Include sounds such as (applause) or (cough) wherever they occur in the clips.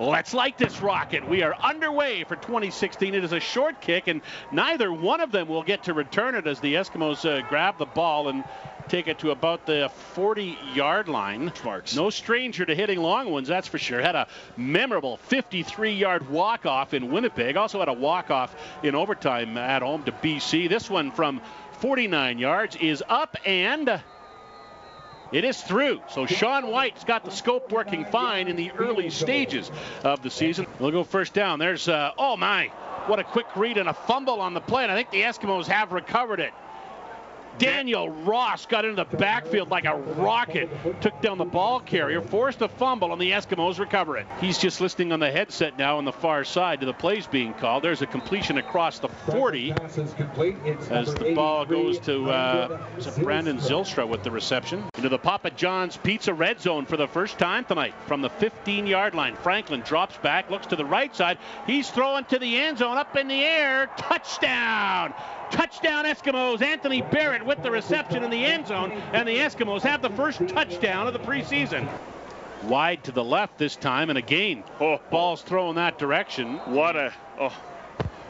let's light this rocket. We are underway for 2016. It is a short kick, and neither one of them will get to return it as the Eskimos uh, grab the ball and take it to about the 40 yard line. Marks. No stranger to hitting long ones, that's for sure. Had a memorable 53 yard walk off in Winnipeg. Also had a walk off in overtime at home to BC. This one from 49 yards is up and. It is through. So Sean Whyte's got the scope working fine in the early stages of the season. We'll go first down. There's, uh, oh my, what a quick read and a fumble on the play. And I think the Eskimos have recovered it. Daniel Ross got into the backfield like a rocket, took down the ball carrier, forced a fumble, and the Eskimos recover it. He's just listening on the headset now on the far side to the plays being called. There's a completion across the 40 as the ball goes to, uh, Brandon Zylstra with the reception. Into the Papa John's Pizza red zone for the first time tonight from the 15 yard line. Franklin drops back, looks to the right side. He's throwing to the end zone, up in the air. Touchdown! Touchdown Eskimos. Anthony Barrett with the reception in the end zone, and the Eskimos have the first touchdown of the preseason. Wide to the left this time, and again, Oh. ball's thrown that direction. What a. Oh.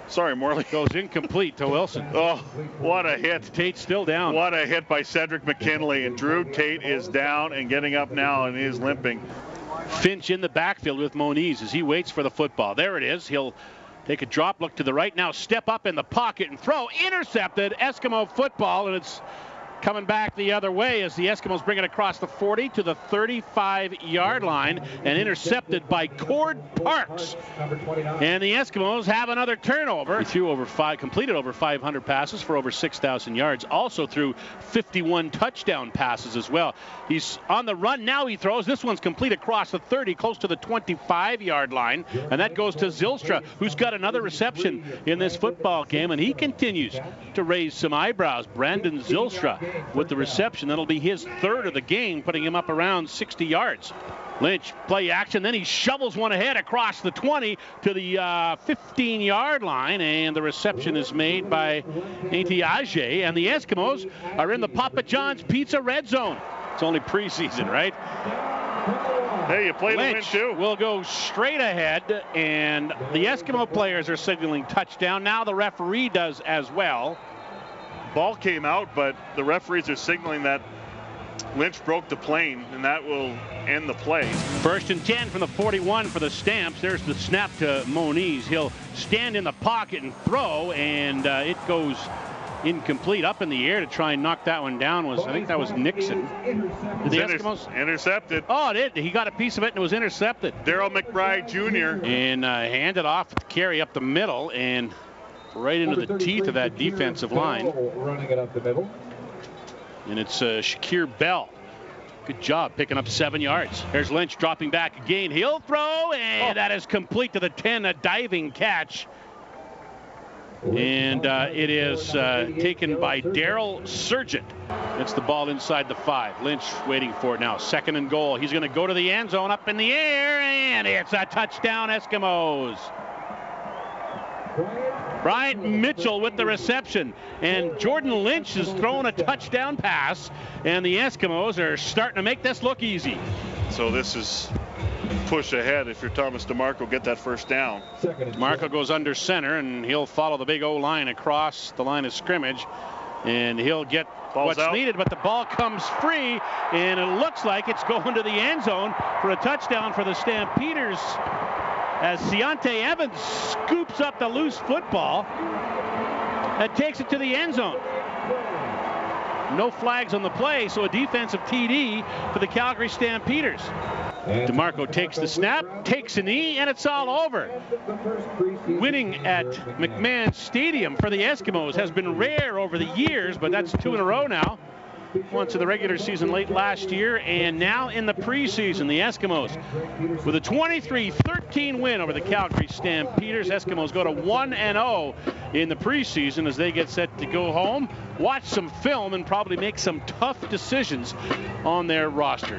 Sorry, Morley. Goes incomplete to Wilson. (laughs) Oh, what a hit. Tate's still down. What a hit by Cedric McKinley. And Drew Tate is down and getting up now and he is limping. Finch in the backfield with Moniz as he waits for the football. There it is. He'll take a drop, look to the right now, step up in the pocket and throw. Intercepted. Eskimo football, and it's coming back the other way as the Eskimos bring it across the 40 to the 35 yard line and intercepted by Cord Parks. And the Eskimos have another turnover. He threw over five, completed over 500 passes for over 6,000 yards. Also threw 51 touchdown passes as well. He's on the run now. He throws. This one's complete across the 30, close to the 25 yard line, and that goes to Zylstra, who's got another reception in this football game, and he continues to raise some eyebrows. Brandon Zylstra with the reception. That'll be his third of the game, putting him up around 60 yards. Lynch play action, then he shovels one ahead across the 20 to the 15 uh, yard line, and the reception is made by Atiaje, and the Eskimos are in the Papa John's Pizza red zone. It's only preseason, right? Hey, you play Lynch to win too. will go straight ahead, and the Eskimo players are signaling touchdown. Now the referee does as well. Ball came out, but the referees are signaling that Lynch broke the plane, and that will end the play. First and 10 from the 41 for the Stamps. There's the snap to Moniz. He'll stand in the pocket and throw, and uh, it goes incomplete up in the air to try and knock that one down. Was I think that was Nixon. Did the Inter- Eskimos? intercepted. Oh, it did. He got a piece of it and it was intercepted. Daryl McBride Jr. And uh, handed off to carry up the middle and right into the teeth of that defensive line. Running it up the middle. And it's uh, Shakir Bell. Good job picking up seven yards. There's Lynch dropping back again. He'll throw, and that is complete to the 10. A diving catch. And uh, it is uh, taken by Daryl Surgent. It's the ball inside the five. Lynch waiting for it now. Second and goal. He's going to go to the end zone up in the air, and it's a touchdown, Eskimos. Bryant Mitchell with the reception. And Jordan Lynch has thrown a touchdown pass, and the Eskimos are starting to make this look easy. So this is push ahead if you're Thomas DeMarco, get that first down. DeMarco goes under center, and he'll follow the big O line across the line of scrimmage, and he'll get Ball's what's out. needed, but the ball comes free, and it looks like it's (laughs) going to the end zone for a touchdown for the Stampeders as Ciante Evans scoops up the loose football and takes it to the end zone. No flags on the play, so a defensive TD for the Calgary Stampeders. DeMarco takes the snap, takes a knee, and it's all over. Winning at McMahon Stadium for the Eskimos has been rare over the years, but that's two in a row now. Once in the regular season late last year, and now in the preseason, the Eskimos with a 23-13 win over the Calgary Stampeders. Eskimos go to 1-0 in the preseason as they get set to go home, watch some film, and probably make some tough decisions on their roster.